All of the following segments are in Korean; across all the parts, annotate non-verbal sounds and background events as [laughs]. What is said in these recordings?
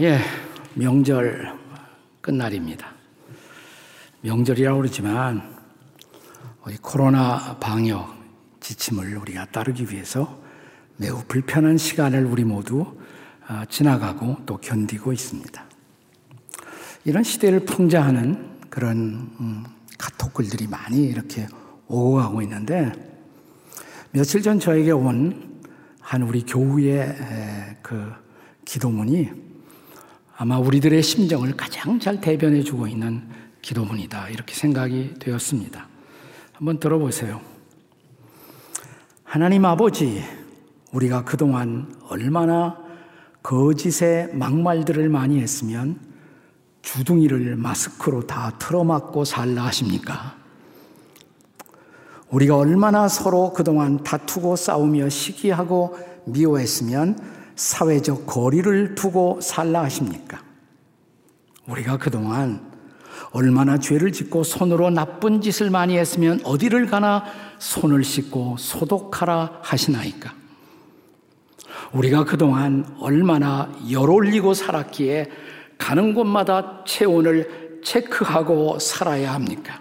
예, 명절 끝날입니다. 명절이라고 그러지만 코로나 방역 지침을 우리가 따르기 위해서 매우 불편한 시간을 우리 모두 아, 지나가고 또 견디고 있습니다. 이런 시대를 풍자하는 그런 음, 카톡 글들이 많이 이렇게 오고 가고 있는데 며칠 전 저에게 온 한 우리 교우의 그 기도문이 아마 우리들의 심정을 가장 잘 대변해 주고 있는 기도문이다. 이렇게 생각이 되었습니다. 한번 들어보세요. 하나님 아버지, 우리가 그동안 얼마나 거짓의 막말들을 많이 했으면 주둥이를 마스크로 다 틀어막고 살라 하십니까? 우리가 얼마나 서로 그동안 다투고 싸우며 시기하고 미워했으면 사회적 거리를 두고 살라 하십니까? 우리가 그동안 얼마나 죄를 짓고 손으로 나쁜 짓을 많이 했으면 어디를 가나 손을 씻고 소독하라 하시나이까? 우리가 그동안 얼마나 열 올리고 살았기에 가는 곳마다 체온을 체크하고 살아야 합니까?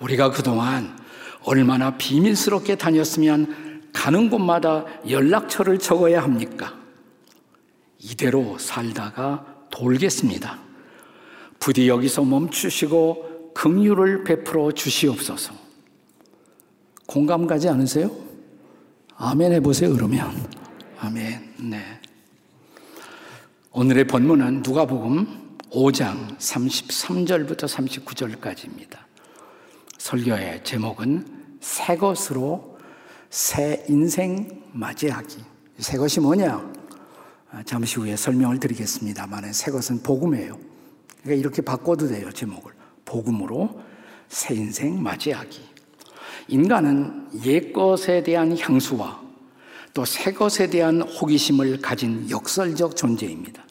우리가 그동안 얼마나 비밀스럽게 다녔으면 가는 곳마다 연락처를 적어야 합니까? 이대로 살다가 돌겠습니다. 부디 여기서 멈추시고 긍휼을 베풀어 주시옵소서. 공감 가지 않으세요? 아멘 해보세요, 그러면. 아멘. 네. 오늘의 본문은 누가복음 5장 33절부터 39절까지입니다. 설교의 제목은 새 것으로 새 인생 맞이하기. 새 것이 뭐냐? 아, 잠시 후에 설명을 드리겠습니다만 새 것은 복음이에요. 그러니까 이렇게 바꿔도 돼요, 제목을. 복음으로 새 인생 맞이하기. 인간은 옛 것에 대한 향수와 또 새 것에 대한 호기심을 가진 역설적 존재입니다.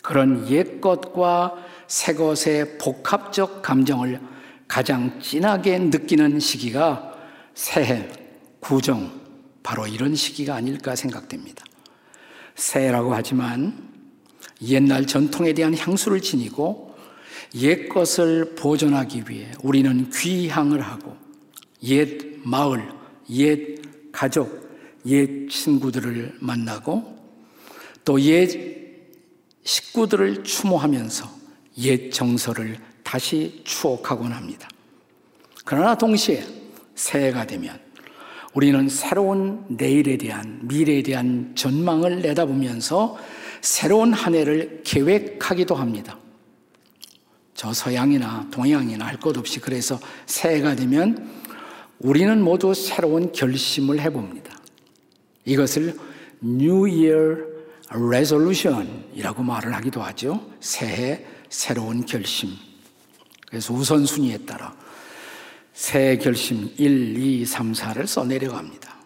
그런 옛 것과 새 것의 복합적 감정을 가장 진하게 느끼는 시기가 새해, 구정, 바로 이런 시기가 아닐까 생각됩니다. 새해라고 하지만 옛날 전통에 대한 향수를 지니고 옛 것을 보존하기 위해 우리는 귀향을 하고 옛 마을, 옛 가족, 옛 친구들을 만나고 또 옛 식구들을 추모하면서 옛 정서를 다시 추억하곤 합니다. 그러나 동시에 새해가 되면 우리는 새로운 내일에 대한 미래에 대한 전망을 내다보면서 새로운 한 해를 계획하기도 합니다. 저 서양이나 동양이나 할 것 없이 그래서 새해가 되면 우리는 모두 새로운 결심을 해봅니다. 이것을 New Year Resolution 이라고 말을 하기도 하죠. 새해 새로운 결심. 그래서 우선순위에 따라 새해 결심 1, 2, 3, 4를 써내려갑니다.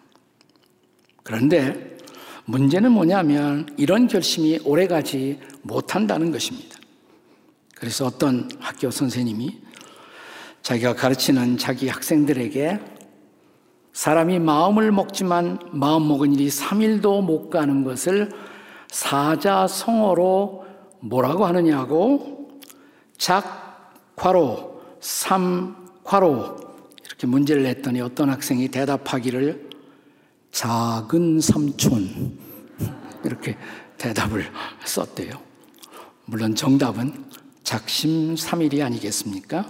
그런데 문제는 뭐냐면 이런 결심이 오래가지 못한다는 것입니다. 그래서 어떤 학교 선생님이 자기가 가르치는 자기 학생들에게 사람이 마음을 먹지만 마음 먹은 일이 3일도 못 가는 것을 사자성어로 뭐라고 하느냐고 작과로 삼과로 이렇게 문제를 냈더니 어떤 학생이 대답하기를 작은 삼촌 이렇게 대답을 썼대요. 물론 정답은 작심삼일이 아니겠습니까?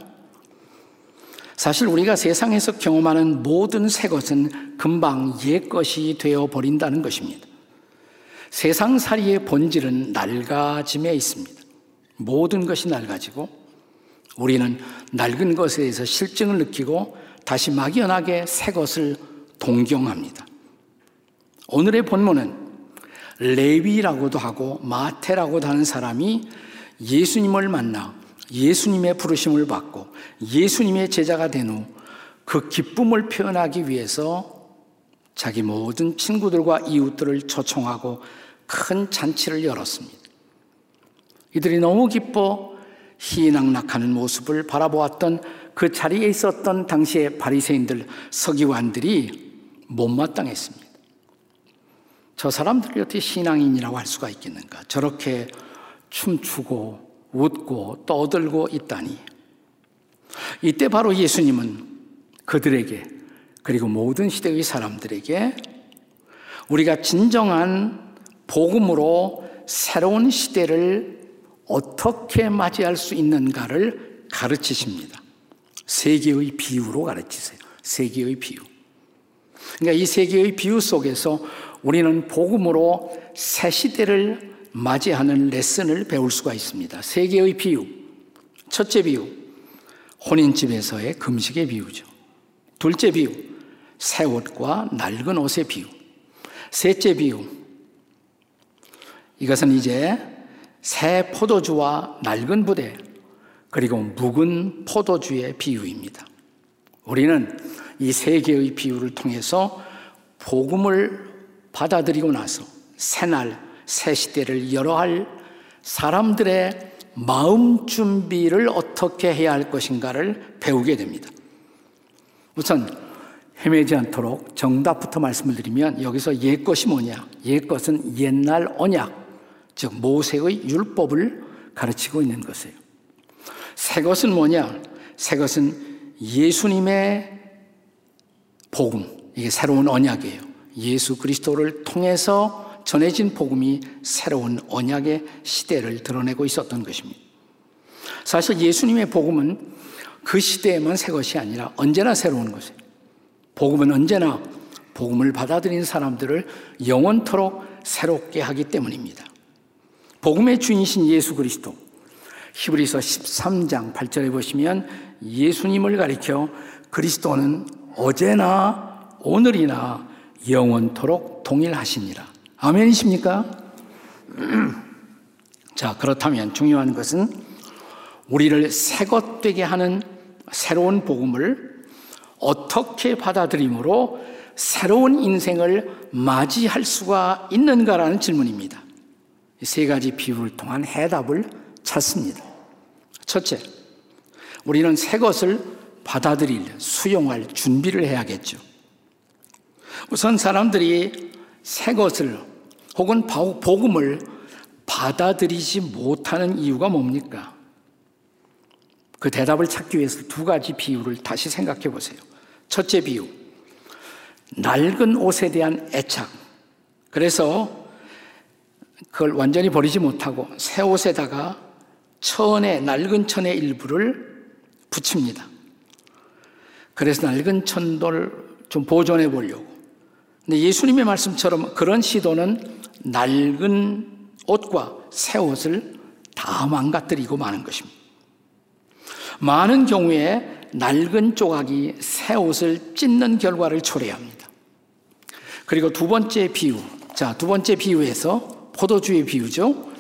사실 우리가 세상에서 경험하는 모든 새 것은 금방 옛 것이 되어 버린다는 것입니다. 세상살이의 본질은 낡아짐에 있습니다. 모든 것이 낡아지고 우리는 낡은 것에 대해서 실증을 느끼고 다시 막연하게 새 것을 동경합니다. 오늘의 본문은 레위라고도 하고 마태라고도 하는 사람이 예수님을 만나 예수님의 부르심을 받고 예수님의 제자가 된 후 그 기쁨을 표현하기 위해서 자기 모든 친구들과 이웃들을 초청하고 큰 잔치를 열었습니다. 이들이 너무 기뻐 희낙낙하는 모습을 바라보았던 그 자리에 있었던 당시의 바리새인들 서기관들이 못마땅했습니다. 저 사람들이 어떻게 신앙인이라고 할 수가 있겠는가? 저렇게 춤추고 웃고 떠들고 있다니. 이때 바로 예수님은 그들에게 그리고 모든 시대의 사람들에게 우리가 진정한 복음으로 새로운 시대를 어떻게 맞이할 수 있는가를 가르치십니다. 세계의 비유로 가르치세요. 세계의 비유. 그러니까 이 세계의 비유 속에서 우리는 복음으로 새 시대를 맞이하는 레슨을 배울 수가 있습니다. 세계의 비유. 첫째 비유. 혼인집에서의 금식의 비유죠. 둘째 비유. 새 옷과 낡은 옷의 비유. 셋째 비유. 이것은 이제 새 포도주와 낡은 부대, 그리고 묵은 포도주의 비유입니다. 우리는 이 세 개의 비유를 통해서 복음을 받아들이고 나서 새날, 새 시대를 열어할 사람들의 마음 준비를 어떻게 해야 할 것인가를 배우게 됩니다. 우선 헤매지 않도록 정답부터 말씀을 드리면 여기서 옛 것이 뭐냐? 옛 것은 옛날 언약, 즉 모세의 율법을 가르치고 있는 것이에요. 새 것은 뭐냐? 새 것은 예수님의 복음, 이게 새로운 언약이에요. 예수 그리스도를 통해서 전해진 복음이 새로운 언약의 시대를 드러내고 있었던 것입니다. 사실 예수님의 복음은 그 시대에만 새 것이 아니라 언제나 새로운 것이에요. 복음은 언제나 복음을 받아들인 사람들을 영원토록 새롭게 하기 때문입니다. 복음의 주인이신 예수 그리스도. 히브리서 13장 8절에 보시면 예수님을 가리켜 그리스도는 어제나 오늘이나 영원토록 동일하시니라. 아멘이십니까? [clears throat] 자, 그렇다면 중요한 것은 우리를 새것 되게 하는 새로운 복음을 어떻게 받아들임으로 새로운 인생을 맞이할 수가 있는가라는 질문입니다. 세 가지 비유를 통한 해답을 찾습니다. 첫째, 우리는 새 것을 받아들일, 수용할 준비를 해야겠죠. 우선 사람들이 새 것을 혹은 복음을 받아들이지 못하는 이유가 뭡니까? 그 대답을 찾기 위해서 두 가지 비유를 다시 생각해 보세요. 첫째 비유. 낡은 옷에 대한 애착. 그래서 그걸 완전히 버리지 못하고 새 옷에다가 천의, 낡은 천의 일부를 붙입니다. 그래서 낡은 천도를 좀 보존해 보려고. 근데 예수님의 말씀처럼 그런 시도는 낡은 옷과 새 옷을 다 망가뜨리고 마는 것입니다. 많은 경우에 낡은 조각이 새 옷을 찢는 결과를 초래합니다. 그리고 두 번째 비유. 자, 두 번째 비유에서 포도주의 비유죠.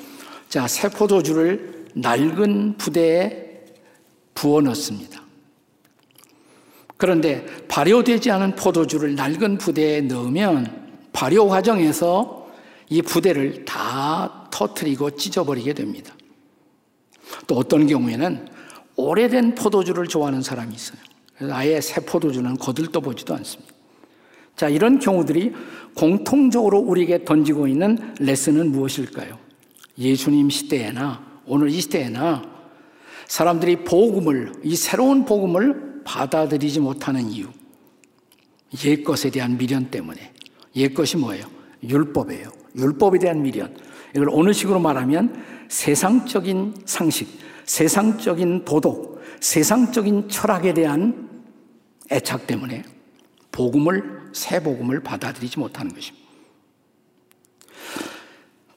자, 새 포도주를 낡은 부대에 부어 넣습니다. 그런데 발효되지 않은 포도주를 낡은 부대에 넣으면 발효 과정에서 이 부대를 다 터트리고 찢어버리게 됩니다. 또 어떤 경우에는 오래된 포도주를 좋아하는 사람이 있어요. 아예 새 포도주는 거들떠 보지도 않습니다. 자, 이런 경우들이 공통적으로 우리에게 던지고 있는 레슨은 무엇일까요? 예수님 시대에나 오늘 이 시대에나 사람들이 복음을, 이 새로운 복음을 받아들이지 못하는 이유. 옛 것에 대한 미련 때문에. 옛 것이 뭐예요? 율법이에요. 율법에 대한 미련. 이걸 어느 식으로 말하면 세상적인 상식, 세상적인 도덕, 세상적인 철학에 대한 애착 때문에 복음을 새 복음을 받아들이지 못하는 것입니다.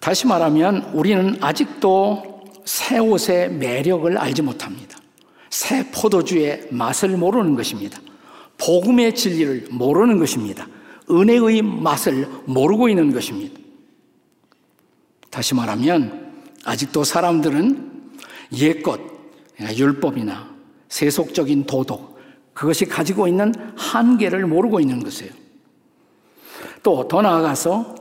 다시 말하면 우리는 아직도 새 옷의 매력을 알지 못합니다. 새 포도주의 맛을 모르는 것입니다. 복음의 진리를 모르는 것입니다. 은혜의 맛을 모르고 있는 것입니다. 다시 말하면 아직도 사람들은 옛것, 율법이나 세속적인 도덕, 그것이 가지고 있는 한계를 모르고 있는 것이에요. 또 더 나아가서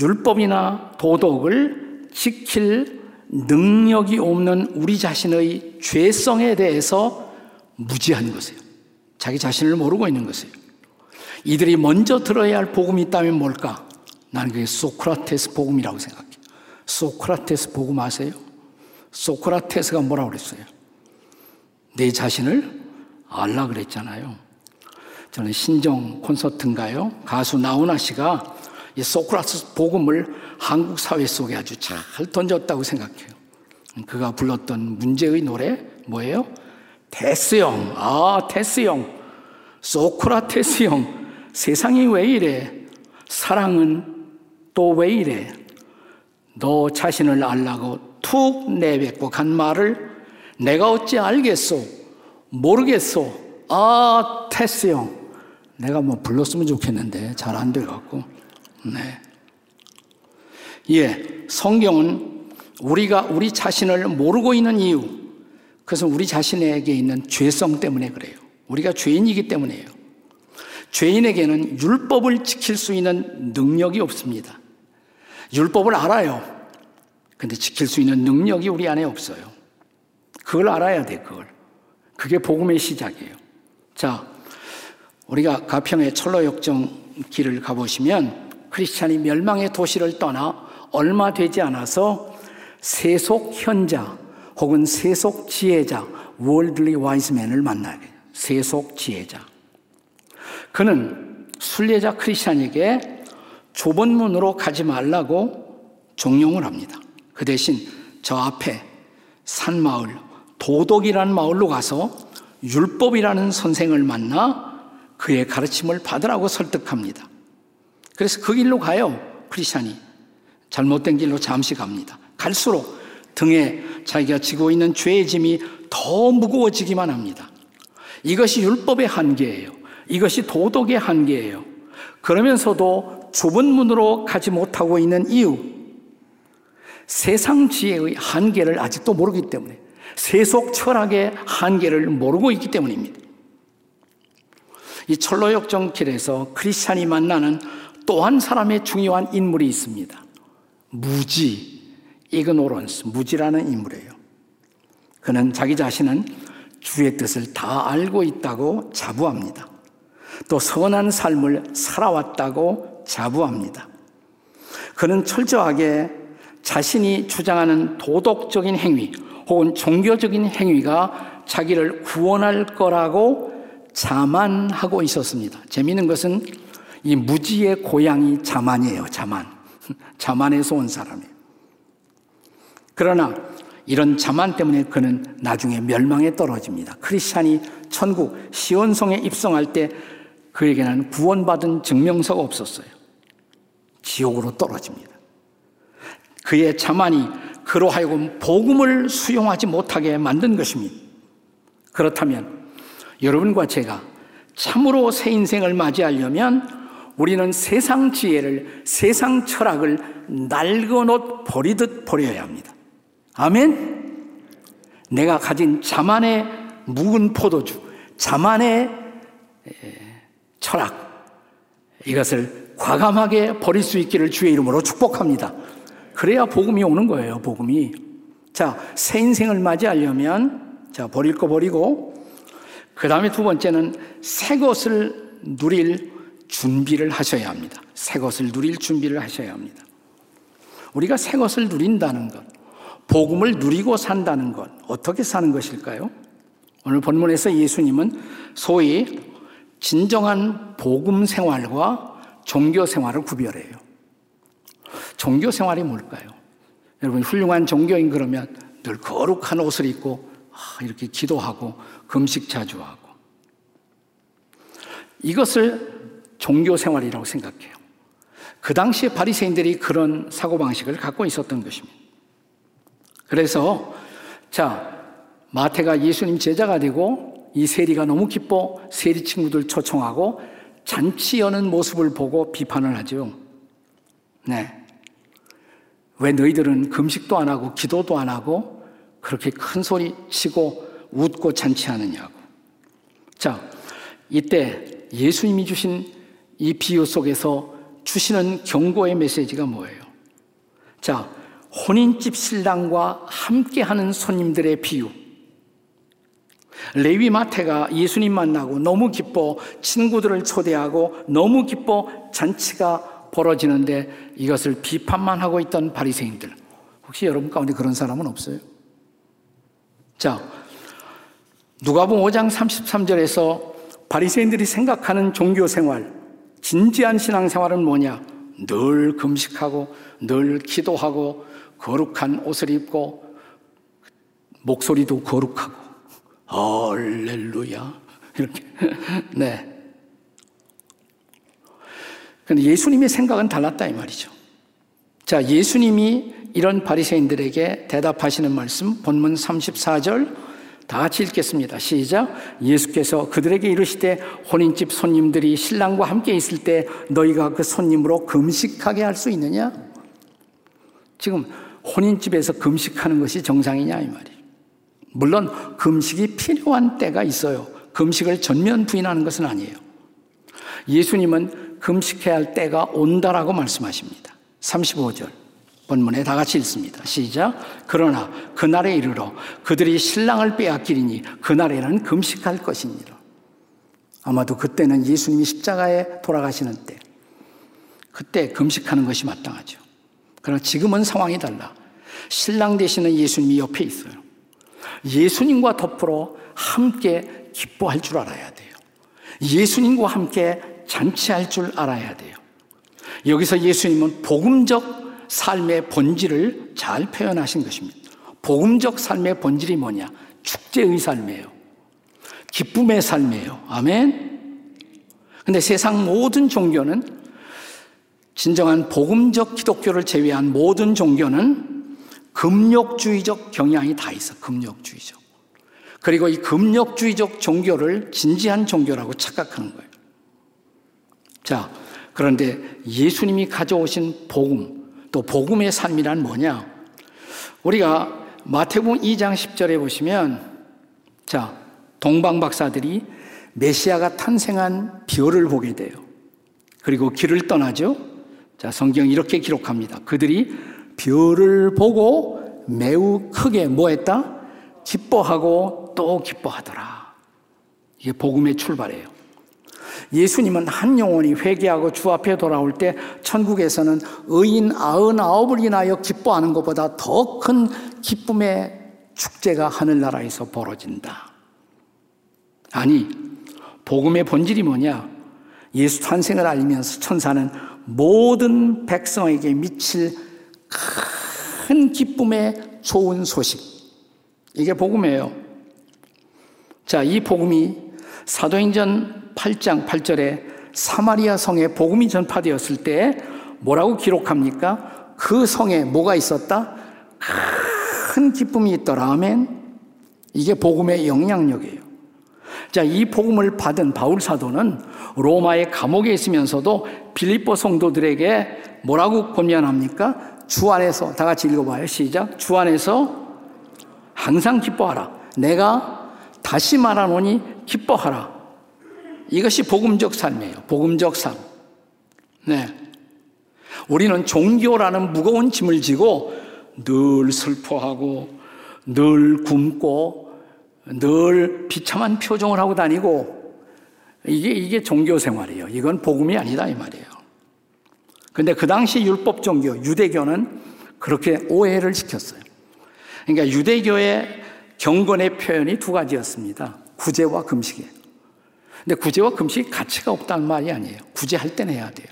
율법이나 도덕을 지킬 능력이 없는 우리 자신의 죄성에 대해서 무지한 것이에요. 자기 자신을 모르고 있는 것이에요. 이들이 먼저 들어야 할 복음이 있다면 뭘까? 나는 그게 소크라테스 복음이라고 생각해요. 소크라테스 복음 아세요? 소크라테스가 뭐라고 그랬어요? 내 자신을 알라 그랬잖아요. 저는 신정 콘서트인가요? 가수 나훈아 씨가 이 소크라테스 복음을 한국 사회 속에 아주 잘 던졌다고 생각해요. 그가 불렀던 문제의 노래 뭐예요? 테스형. 아, 테스형. 소크라테스형. 세상이 왜 이래? 사랑은 또 왜 이래? 너 자신을 알라고 툭 내뱉고 간 말을 내가 어찌 알겠소? 모르겠소? 아, 테스형. 내가 뭐 불렀으면 좋겠는데 잘 안 돼갖고. 네. 예, 성경은 우리가 우리 자신을 모르고 있는 이유, 그것은 우리 자신에게 있는 죄성 때문에 그래요. 우리가 죄인이기 때문에요. 죄인에게는 율법을 지킬 수 있는 능력이 없습니다. 율법을 알아요. 근데 지킬 수 있는 능력이 우리 안에 없어요. 그걸 알아야 돼, 그걸. 그게 복음의 시작이에요. 자, 우리가 가평의 철로역정 길을 가보시면 크리스찬이 멸망의 도시를 떠나 얼마 되지 않아서 세속 현자 혹은 세속 지혜자 월드리 와이즈맨을 만나게 세속 지혜자. 그는 순례자 크리스찬에게 좁은 문으로 가지 말라고 종용을 합니다. 그 대신 저 앞에 산 마을 도덕이라는 마을로 가서 율법이라는 선생을 만나 그의 가르침을 받으라고 설득합니다. 그래서 그 길로 가요. 크리스찬이 잘못된 길로 잠시 갑니다. 갈수록 등에 자기가 지고 있는 죄의 짐이 더 무거워지기만 합니다. 이것이 율법의 한계예요. 이것이 도덕의 한계예요. 그러면서도 좁은 문으로 가지 못하고 있는 이유, 세상 지혜의 한계를 아직도 모르기 때문에, 세속 철학의 한계를 모르고 있기 때문입니다. 이 철로역 정길에서 크리스찬이 만나는 또 한 사람의 중요한 인물이 있습니다. 무지, 이그노런스, 무지라는 인물이에요. 그는 자기 자신은 주의 뜻을 다 알고 있다고 자부합니다. 또 선한 삶을 살아왔다고 자부합니다. 그는 철저하게 자신이 주장하는 도덕적인 행위 혹은 종교적인 행위가 자기를 구원할 거라고 자만하고 있었습니다. 재미있는 것은 이 무지의 고향이 자만이에요, 자만. [laughs] 자만에서 온 사람이에요. 그러나 이런 자만 때문에 그는 나중에 멸망에 떨어집니다. 크리스찬이 천국 시온성에 입성할 때 그에게는 구원받은 증명서가 없었어요. 지옥으로 떨어집니다. 그의 자만이 그로 하여금 복음을 수용하지 못하게 만든 것입니다. 그렇다면 여러분과 제가 참으로 새 인생을 맞이하려면 우리는 세상 지혜를, 세상 철학을 낡은 옷 버리듯 버려야 합니다. 아멘? 내가 가진 자만의 묵은 포도주, 자만의 철학, 이것을 과감하게 버릴 수 있기를 주의 이름으로 축복합니다. 그래야 복음이 오는 거예요, 복음이. 자, 새 인생을 맞이하려면, 자, 버릴 거 버리고, 그 다음에 두 번째는 새 것을 누릴 준비를 하셔야 합니다. 새 것을 누릴 준비를 하셔야 합니다. 우리가 새 것을 누린다는 것, 복음을 누리고 산다는 것, 어떻게 사는 것일까요? 오늘 본문에서 예수님은 소위 진정한 복음 생활과 종교 생활을 구별해요. 종교 생활이 뭘까요? 여러분, 훌륭한 종교인 그러면 늘 거룩한 옷을 입고 아, 이렇게 기도하고 금식 자주 하고 이것을 종교 생활이라고 생각해요. 그 당시에 바리새인들이 그런 사고 방식을 갖고 있었던 것입니다. 그래서 자 마태가 예수님 제자가 되고 이 세리가 너무 기뻐 세리 친구들 초청하고 잔치 여는 모습을 보고 비판을 하죠. 네. 왜 너희들은 금식도 안 하고 기도도 안 하고 그렇게 큰 소리 치고 웃고 잔치하느냐고. 자, 이때 예수님이 주신 이 비유 속에서 주시는 경고의 메시지가 뭐예요? 자, 혼인집 신랑과 함께하는 손님들의 비유. 레위 마태가 예수님 만나고 너무 기뻐 친구들을 초대하고 너무 기뻐 잔치가 벌어지는데 이것을 비판만 하고 있던 바리새인들. 혹시 여러분 가운데 그런 사람은 없어요? 자, 누가복음 5장 33절에서 바리새인들이 생각하는 종교 생활, 진지한 신앙 생활은 뭐냐? 늘 금식하고 늘 기도하고 거룩한 옷을 입고 목소리도 거룩하고 할렐루야 [laughs] 이렇게 네. 근데 예수님의 생각은 달랐다 이 말이죠. 자, 예수님이 이런 바리새인들에게 대답하시는 말씀 본문 34절 다 같이 읽겠습니다. 시작. 예수께서 그들에게 이르시되 혼인집 손님들이 신랑과 함께 있을 때 너희가 그 손님으로 금식하게 할 수 있느냐? 지금 혼인집에서 금식하는 것이 정상이냐 이 말이에요. 물론 금식이 필요한 때가 있어요. 금식을 전면 부인하는 것은 아니에요. 예수님은 금식해야 할 때가 온다라고 말씀하십니다. 35절. 본문에 다 같이 읽습니다. 시작. 그러나 그날에 이르러 그들이 신랑을 빼앗기리니 그날에는 금식할 것이니라. 아마도 그때는 예수님이 십자가에 돌아가시는 때, 그때 금식하는 것이 마땅하죠. 그러나 지금은 상황이 달라. 신랑 되시는 예수님이 옆에 있어요. 예수님과 덮으로 함께 기뻐할 줄 알아야 돼요. 예수님과 함께 잔치할 줄 알아야 돼요. 여기서 예수님은 복음적 삶의 본질을 잘 표현하신 것입니다. 복음적 삶의 본질이 뭐냐? 축제의 삶이에요. 기쁨의 삶이에요. 아멘. 근데 세상 모든 종교는 진정한 복음적 기독교를 제외한 모든 종교는 금욕주의적 경향이 다 있어. 금욕주의적. 그리고 이 금욕주의적 종교를 진지한 종교라고 착각하는 거예요. 자, 그런데 예수님이 가져오신 복음, 또 복음의 삶이란 뭐냐? 우리가 마태복음 2장 10절에 보시면 자, 동방 박사들이 메시아가 탄생한 별을 보게 돼요. 그리고 길을 떠나죠. 자, 성경 이렇게 기록합니다. 그들이 별을 보고 매우 크게 뭐 했다? 기뻐하고 또 기뻐하더라. 이게 복음의 출발이에요. 예수님은 한 영혼이 회개하고 주 앞에 돌아올 때 천국에서는 의인 아흔아홉을 인하여 기뻐하는 것보다 더 큰 기쁨의 축제가 하늘나라에서 벌어진다. 아니, 복음의 본질이 뭐냐? 예수 탄생을 알면서 천사는 모든 백성에게 미칠 큰 기쁨의 좋은 소식. 이게 복음이에요. 자, 이 복음이 사도행전 8장 8절에 사마리아 성에 복음이 전파되었을 때 뭐라고 기록합니까? 그 성에 뭐가 있었다? 큰 기쁨이 있더라. 아멘. 이게 복음의 영향력이에요. 자, 이 복음을 받은 바울 사도는 로마의 감옥에 있으면서도 빌립보 성도들에게 뭐라고 권면합니까? 주 안에서 다 같이 읽어봐요. 시작. 주 안에서 항상 기뻐하라. 내가 다시 말하노니 기뻐하라. 이것이 복음적 삶이에요. 복음적 삶. 네. 우리는 종교라는 무거운 짐을 지고 늘 슬퍼하고 늘 굶고 늘 비참한 표정을 하고 다니고 이게 이게 종교 생활이에요. 이건 복음이 아니다 이 말이에요. 근데 그 당시 율법 종교 유대교는 그렇게 오해를 시켰어요. 그러니까 유대교의 경건의 표현이 두 가지였습니다. 구제와 금식이에요. 근데 구제와 금식이 가치가 없다는 말이 아니에요. 구제할 때는 해야 돼요.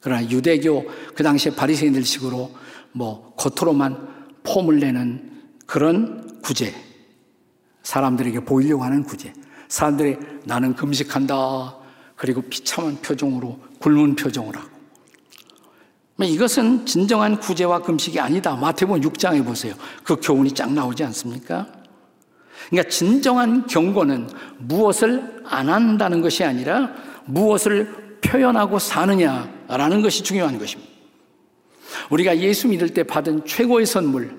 그러나 유대교 그 당시에 바리새인들식으로 뭐 겉으로만 폼을 내는 그런 구제, 사람들에게 보이려고 하는 구제. 사람들이 나는 금식한다. 그리고 비참한 표정으로 굶은 표정을 하고. 뭐 이것은 진정한 구제와 금식이 아니다. 마태복음 6장에 보세요. 그 교훈이 쫙 나오지 않습니까? 그러니까 진정한 경고는 무엇을 안 한다는 것이 아니라 무엇을 표현하고 사느냐라는 것이 중요한 것입니다. 우리가 예수 믿을 때 받은 최고의 선물,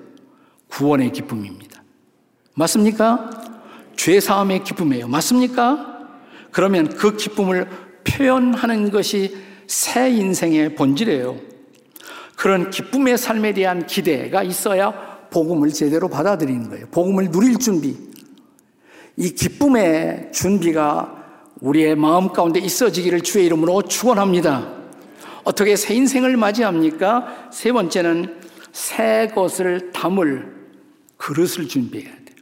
구원의 기쁨입니다. 맞습니까? 죄사함의 기쁨이에요. 맞습니까? 그러면 그 기쁨을 표현하는 것이 새 인생의 본질이에요. 그런 기쁨의 삶에 대한 기대가 있어야 복음을 제대로 받아들이는 거예요. 복음을 누릴 준비. 이 기쁨의 준비가 우리의 마음 가운데 있어지기를 주의 이름으로 축원합니다. 어떻게 새 인생을 맞이합니까? 세 번째는 새 것을 담을 그릇을 준비해야 돼요.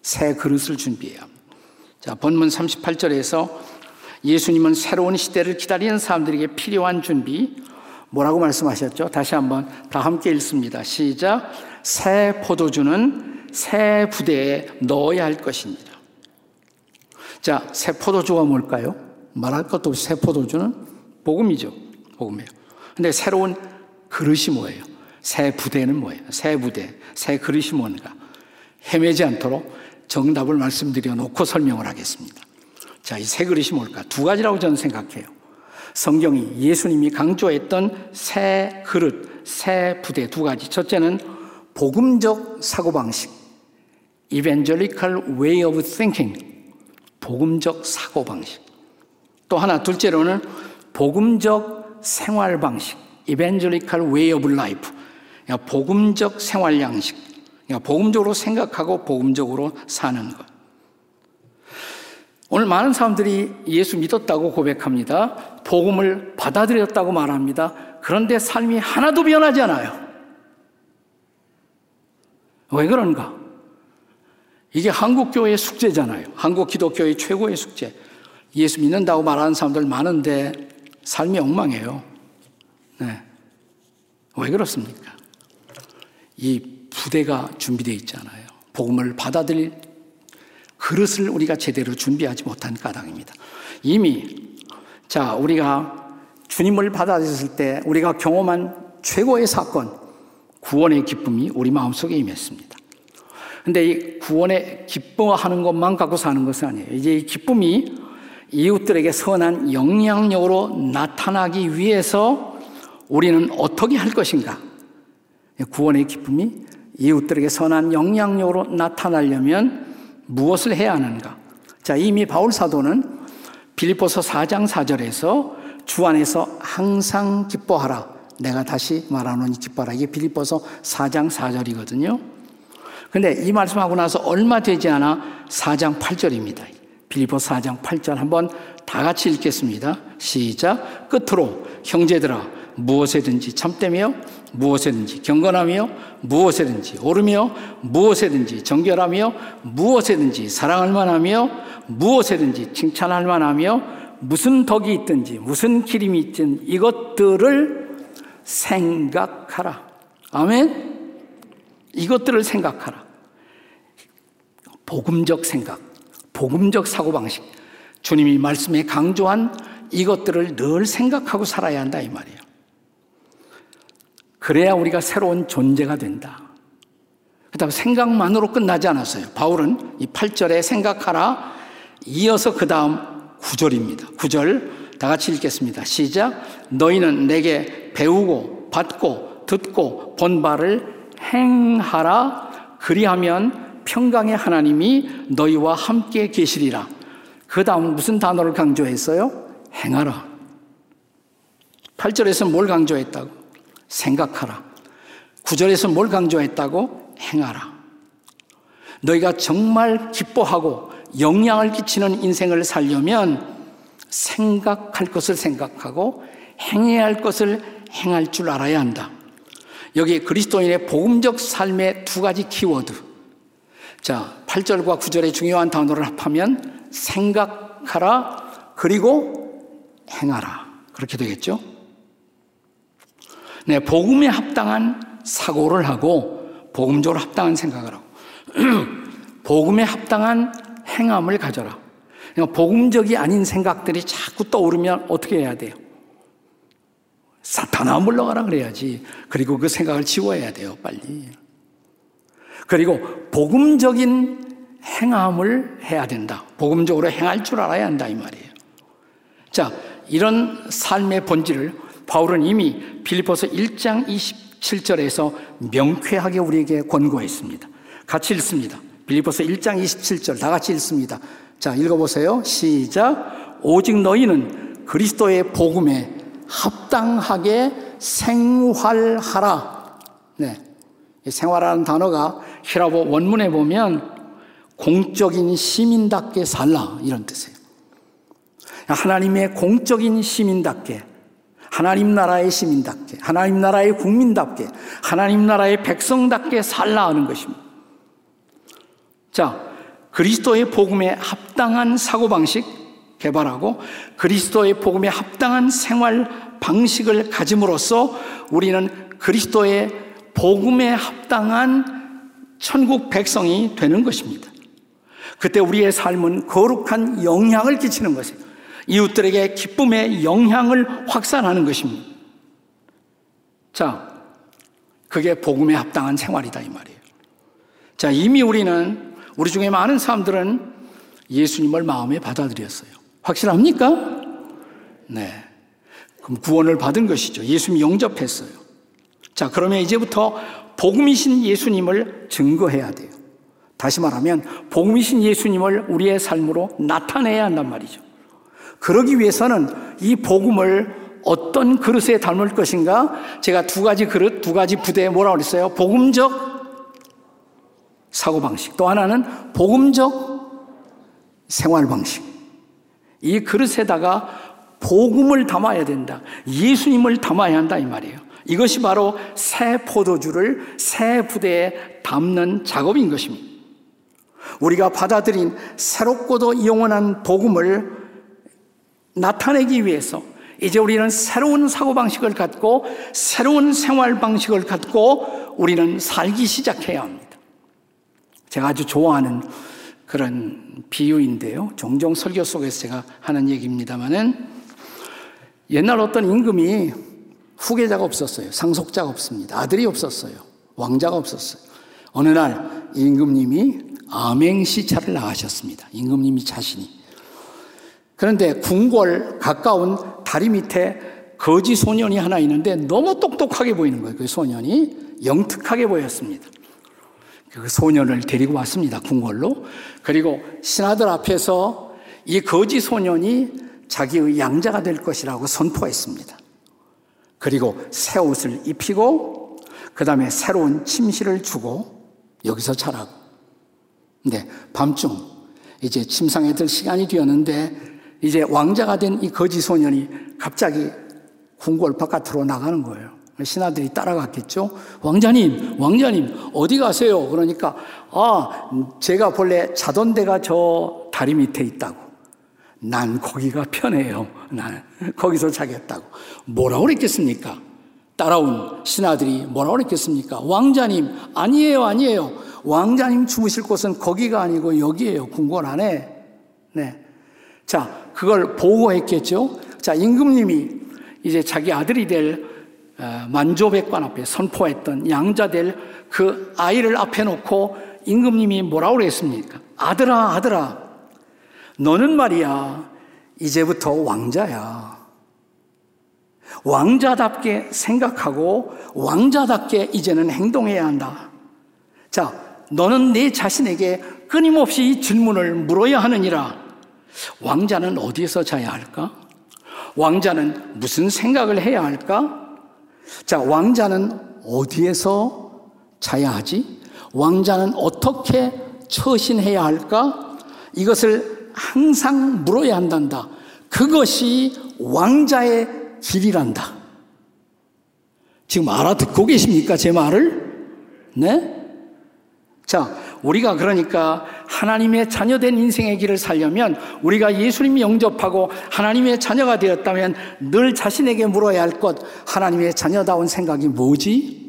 새 그릇을 준비해야. 자, 본문 38절에서 예수님은 새로운 시대를 기다리는 사람들에게 필요한 준비, 뭐라고 말씀하셨죠? 다시 한번 다 함께 읽습니다. 시작. 새 포도주는 새 부대에 넣어야 할 것입니다. 자, 새 포도주가 뭘까요? 말할 것도 없이 새 포도주는 복음이죠. 복음이에요. 근데 새로운 그릇이 뭐예요? 새 부대는 뭐예요? 새 부대, 새 그릇이 뭔가? 헤매지 않도록 정답을 말씀드려 놓고 설명을 하겠습니다. 자, 이 새 그릇이 뭘까? 두 가지라고 저는 생각해요. 성경이 예수님이 강조했던 새 그릇, 새 부대 두 가지. 첫째는 복음적 사고방식. evangelical way of thinking. 복음적 사고방식. 또 하나, 둘째로는 복음적 생활방식. evangelical way of life. 복음적 생활 양식. 복음적으로 생각하고 복음적으로 사는 것. 오늘 많은 사람들이 예수 믿었다고 고백합니다. 복음을 받아들였다고 말합니다. 그런데 삶이 하나도 변하지 않아요. 왜 그런가? 이게 한국교회의 숙제잖아요. 한국 기독교의 최고의 숙제. 예수 믿는다고 말하는 사람들 많은데 삶이 엉망이에요. 네. 왜 그렇습니까? 이 부대가 준비되어 있잖아요. 복음을 받아들일 그릇을 우리가 제대로 준비하지 못한 까닭입니다. 이미 자 우리가 주님을 받아들였을 때 우리가 경험한 최고의 사건 구원의 기쁨이 우리 마음속에 임했습니다. 근데 이 구원의 기뻐하는 것만 갖고 사는 것은 아니에요. 이제 이 기쁨이 이웃들에게 선한 영향력으로 나타나기 위해서 우리는 어떻게 할 것인가? 구원의 기쁨이 이웃들에게 선한 영향력으로 나타나려면 무엇을 해야 하는가? 자, 이미 바울 사도는 빌립보서 4장 4절에서 주 안에서 항상 기뻐하라. 내가 다시 말하노니 기뻐하라. 이게 빌립보서 4장 4절이거든요. 근데 이 말씀하고 나서 얼마 되지 않아 4장 8절입니다. 빌립보 4장 8절 한번 다 같이 읽겠습니다. 시작. 끝으로 형제들아 무엇에든지 참되며 무엇에든지 경건하며 무엇에든지 오르며 무엇에든지 정결하며 무엇에든지 사랑할 만하며 무엇에든지 칭찬할 만하며 무슨 덕이 있든지 무슨 기림이 있든 이것들을 생각하라. 아멘. 이것들을 생각하라. 복음적 생각, 복음적 사고방식. 주님이 말씀에 강조한 이것들을 늘 생각하고 살아야 한다 이 말이에요. 그래야 우리가 새로운 존재가 된다. 그다음 생각만으로 끝나지 않았어요. 바울은 이 8절에 생각하라 이어서 그다음 9절입니다. 9절 다 같이 읽겠습니다. 시작. 너희는 내게 배우고 받고 듣고 본 바를 행하라 그리하면 평강의 하나님이 너희와 함께 계시리라. 그 다음 무슨 단어를 강조했어요? 행하라. 8절에서 뭘 강조했다고? 생각하라. 구절에서 뭘 강조했다고? 행하라. 너희가 정말 기뻐하고 영향을 끼치는 인생을 살려면 생각할 것을 생각하고 행해야 할 것을 행할 줄 알아야 한다. 여기 그리스도인의 복음적 삶의 두 가지 키워드. 자, 8절과 9절의 중요한 단어를 합하면 생각하라, 그리고 행하라. 그렇게 되겠죠? 네, 복음에 합당한 사고를 하고 복음적으로 합당한 생각을 하고 [clears throat] 복음에 합당한 행함을 가져라. 그러니까 복음적이 아닌 생각들이 자꾸 떠오르면 어떻게 해야 돼요? 사탄아 물러가라 그래야지. 그리고 그 생각을 지워야 돼요, 빨리. 그리고 복음적인 행함을 해야 된다. 복음적으로 행할 줄 알아야 한다 이 말이에요. 자, 이런 삶의 본질을 바울은 이미 빌리포스 1장 27절에서 명쾌하게 우리에게 권고했습니다. 같이 읽습니다. 빌리포스 1장 27절 다 같이 읽습니다. 자, 읽어보세요. 시작. 오직 너희는 그리스도의 복음에 합당하게 생활하라. 네. 생활하는 단어가 히라보 원문에 보면 공적인 시민답게 살라. 이런 뜻이에요. 하나님의 공적인 시민답게 하나님 나라의 시민답게, 하나님 나라의 국민답게, 하나님 나라의 백성답게 살라 하는 것입니다. 자, 그리스도의 복음에 합당한 사고방식 개발하고 그리스도의 복음에 합당한 생활 방식을 가짐으로써 우리는 그리스도의 복음에 합당한 천국 백성이 되는 것입니다. 그때 우리의 삶은 거룩한 영향을 끼치는 것이에요. 이웃들에게 기쁨의 영향을 확산하는 것입니다. 자, 그게 복음에 합당한 생활이다 이 말이에요. 자, 이미 우리는 우리 중에 많은 사람들은 예수님을 마음에 받아들였어요. 확실합니까? 네. 그럼 구원을 받은 것이죠. 예수님 영접했어요. 자, 그러면 이제부터 복음이신 예수님을 증거해야 돼요. 다시 말하면 복음이신 예수님을 우리의 삶으로 나타내야 한단 말이죠. 그러기 위해서는 이 복음을 어떤 그릇에 담을 것인가? 제가 두 가지 그릇, 두 가지 부대에 뭐라고 그랬어요? 복음적 사고방식. 또 하나는 복음적 생활방식. 이 그릇에다가 복음을 담아야 된다. 예수님을 담아야 한다. 이 말이에요. 이것이 바로 새 포도주를 새 부대에 담는 작업인 것입니다. 우리가 받아들인 새롭고도 영원한 복음을 나타내기 위해서 이제 우리는 새로운 사고방식을 갖고 새로운 생활방식을 갖고 우리는 살기 시작해야 합니다. 제가 아주 좋아하는 그런 비유인데요. 종종 설교 속에서 제가 하는 얘기입니다만은 옛날 어떤 임금이 후계자가 없었어요. 상속자가 없습니다. 아들이 없었어요. 왕자가 없었어요. 어느 날 임금님이 암행시차를 나가셨습니다. 임금님이 자신이. 그런데 궁궐 가까운 다리 밑에 거지 소년이 하나 있는데 너무 똑똑하게 보이는 거예요. 그 소년이 영특하게 보였습니다. 그 소년을 데리고 왔습니다. 궁궐로. 그리고 신하들 앞에서 이 거지 소년이 자기의 양자가 될 것이라고 선포했습니다. 그리고 새 옷을 입히고 그 다음에 새로운 침실을 주고 여기서 자라고. 근데 밤중 이제 침상에 들 시간이 되었는데 이제 왕자가 된 이 거지 소년이 갑자기 궁궐 바깥으로 나가는 거예요. 신하들이 따라갔겠죠. 왕자님, 왕자님, 어디 가세요? 그러니까, 아, 제가 본래 자던 데가 저 다리 밑에 있다고. 난 거기가 편해요. 난 거기서 자겠다고. 뭐라고 그랬겠습니까? 따라온 신하들이 뭐라고 그랬겠습니까? 왕자님, 아니에요, 아니에요. 왕자님 주무실 곳은 거기가 아니고 여기에요. 궁궐 안에. 네. 자, 그걸 보고했겠죠. 자, 임금님이 이제 자기 아들이 될 어, 만조백관 앞에 선포했던 양자 될 그 아이를 앞에 놓고 임금님이 뭐라고 그랬습니까? 아들아, 아들아, 너는 말이야, 이제부터 왕자야. 왕자답게 생각하고 왕자답게 이제는 행동해야 한다. 자, 너는 내 자신에게 끊임없이 질문을 물어야 하느니라. 왕자는 어디에서 자야 할까? 왕자는 무슨 생각을 해야 할까? 자, 왕자는 어디에서 자야 하지? 왕자는 어떻게 처신해야 할까? 이것을 항상 물어야 한단다. 그것이 왕자의 길이란다. 지금 알아듣고 계십니까? 제 말을? 네? 자, 우리가 그러니까 하나님의 자녀된 인생의 길을 살려면 우리가 예수님 영접하고 하나님의 자녀가 되었다면 늘 자신에게 물어야 할 것, 하나님의 자녀다운 생각이 뭐지?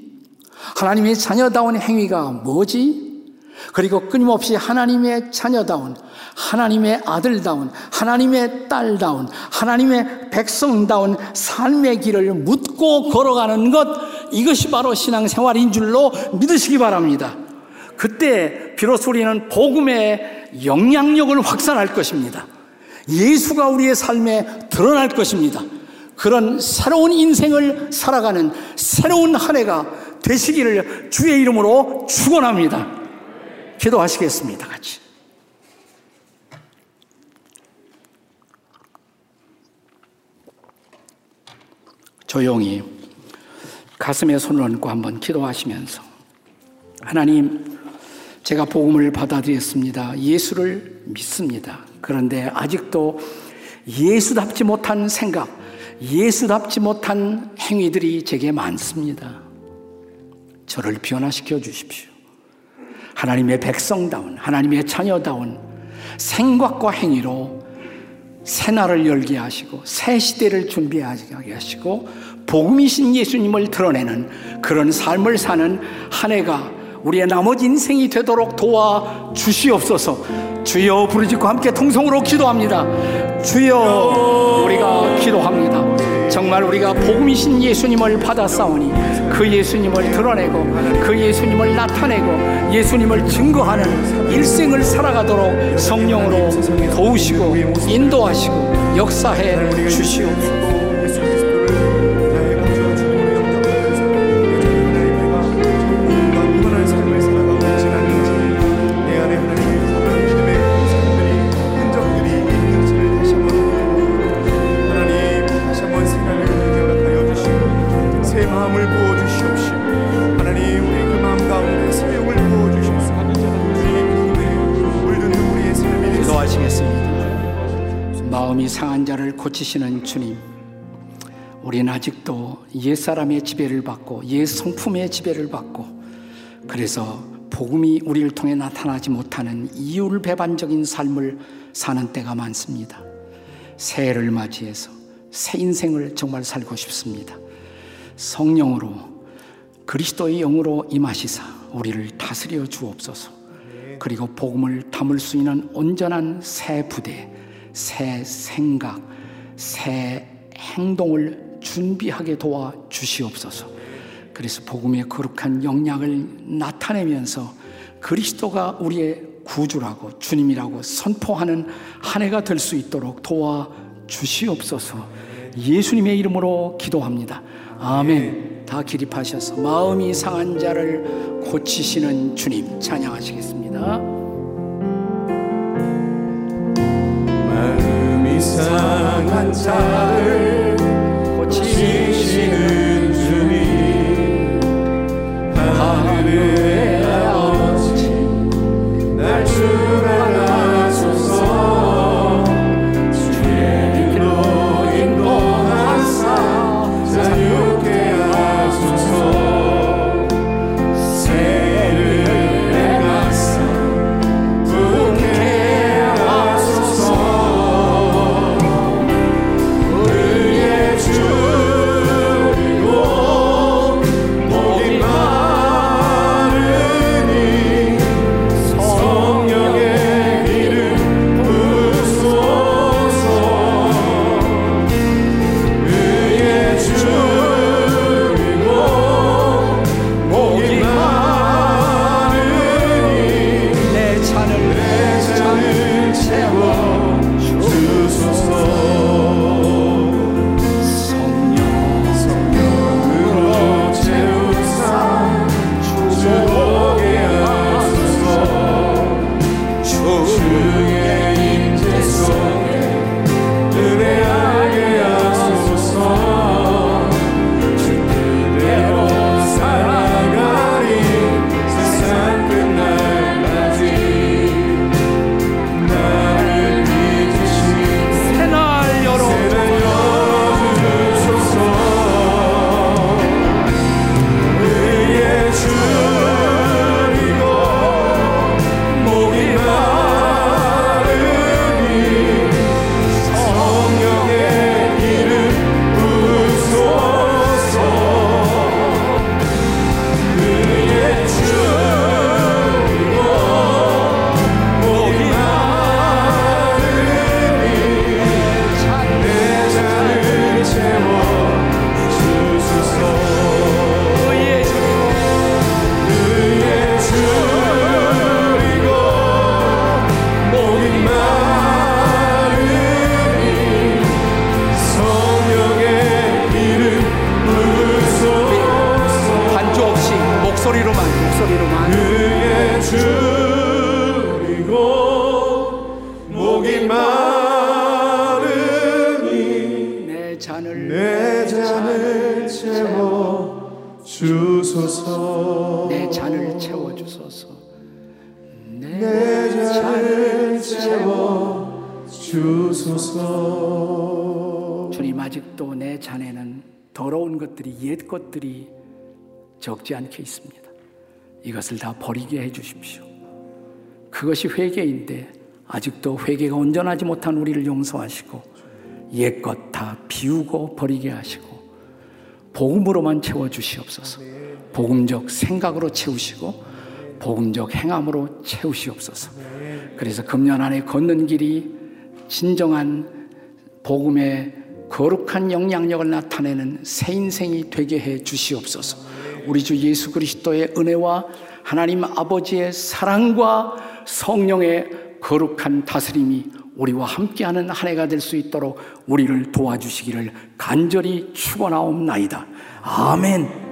하나님의 자녀다운 행위가 뭐지? 그리고 끊임없이 하나님의 자녀다운, 하나님의 아들다운, 하나님의 딸다운, 하나님의 백성다운 삶의 길을 묻고 걸어가는 것, 이것이 바로 신앙생활인 줄로 믿으시기 바랍니다. 그때 비로소 우리는 복음의 영향력을 확산할 것입니다. 예수가 우리의 삶에 드러날 것입니다. 그런 새로운 인생을 살아가는 새로운 한 해가 되시기를 주의 이름으로 축원합니다. 기도하시겠습니다. 같이. 조용히 가슴에 손을 얹고 한번 기도하시면서 하나님 제가 복음을 받아들였습니다. 예수를 믿습니다. 그런데 아직도 예수답지 못한 생각, 예수답지 못한 행위들이 제게 많습니다. 저를 변화시켜 주십시오. 하나님의 백성다운, 하나님의 자녀다운 생각과 행위로 새날을 열게 하시고 새 시대를 준비하게 하시고 복음이신 예수님을 드러내는 그런 삶을 사는 한 해가 우리의 나머지 인생이 되도록 도와 주시옵소서. 주여 부르짖고 함께 통성으로 기도합니다. 주여 우리가 기도합니다. 정말 우리가 복음이신 예수님을 받아싸우니 그 예수님을 드러내고 그 예수님을 나타내고 예수님을 증거하는 일생을 살아가도록 성령으로 도우시고 인도하시고 역사해 주시옵소서. 주님, 우리는 아직도 옛사람의 지배를 받고 옛 성품의 지배를 받고 그래서 복음이 우리를 통해 나타나지 못하는 이율 배반적인 삶을 사는 때가 많습니다. 새해를 맞이해서 새 인생을 정말 살고 싶습니다. 성령으로 그리스도의 영으로 임하시사 우리를 다스려 주옵소서. 그리고 복음을 담을 수 있는 온전한 새 부대, 새 생각, 새 행동을 준비하게 도와 주시옵소서. 그래서 복음의 거룩한 영향을 나타내면서 그리스도가 우리의 구주라고 주님이라고 선포하는 한 해가 될 수 있도록 도와 주시옵소서. 예수님의 이름으로 기도합니다. 아멘. 다 기립하셔서 마음이 상한 자를 고치시는 주님 찬양하시겠습니다. 고치시는 주님. 하늘 주소서 주님 아직도 내 잔에는 더러운 것들이 옛 것들이 적지 않게 있습니다. 이것을 다 버리게 해 주십시오. 그것이 회개인데 아직도 회개가 온전하지 못한 우리를 용서하시고 옛것 다 비우고 버리게 하시고 복음으로만 채워 주시옵소서. 복음적 생각으로 채우시고 복음적 행함으로 채우시옵소서. 그래서 금년 안에 걷는 길이 진정한 복음의 거룩한 영향력을 나타내는 새 인생이 되게 해 주시옵소서. 우리 주 예수 그리스도의 은혜와 하나님 아버지의 사랑과 성령의 거룩한 다스림이 우리와 함께하는 한 해가 될 수 있도록 우리를 도와주시기를 간절히 축원하옵나이다. 아멘.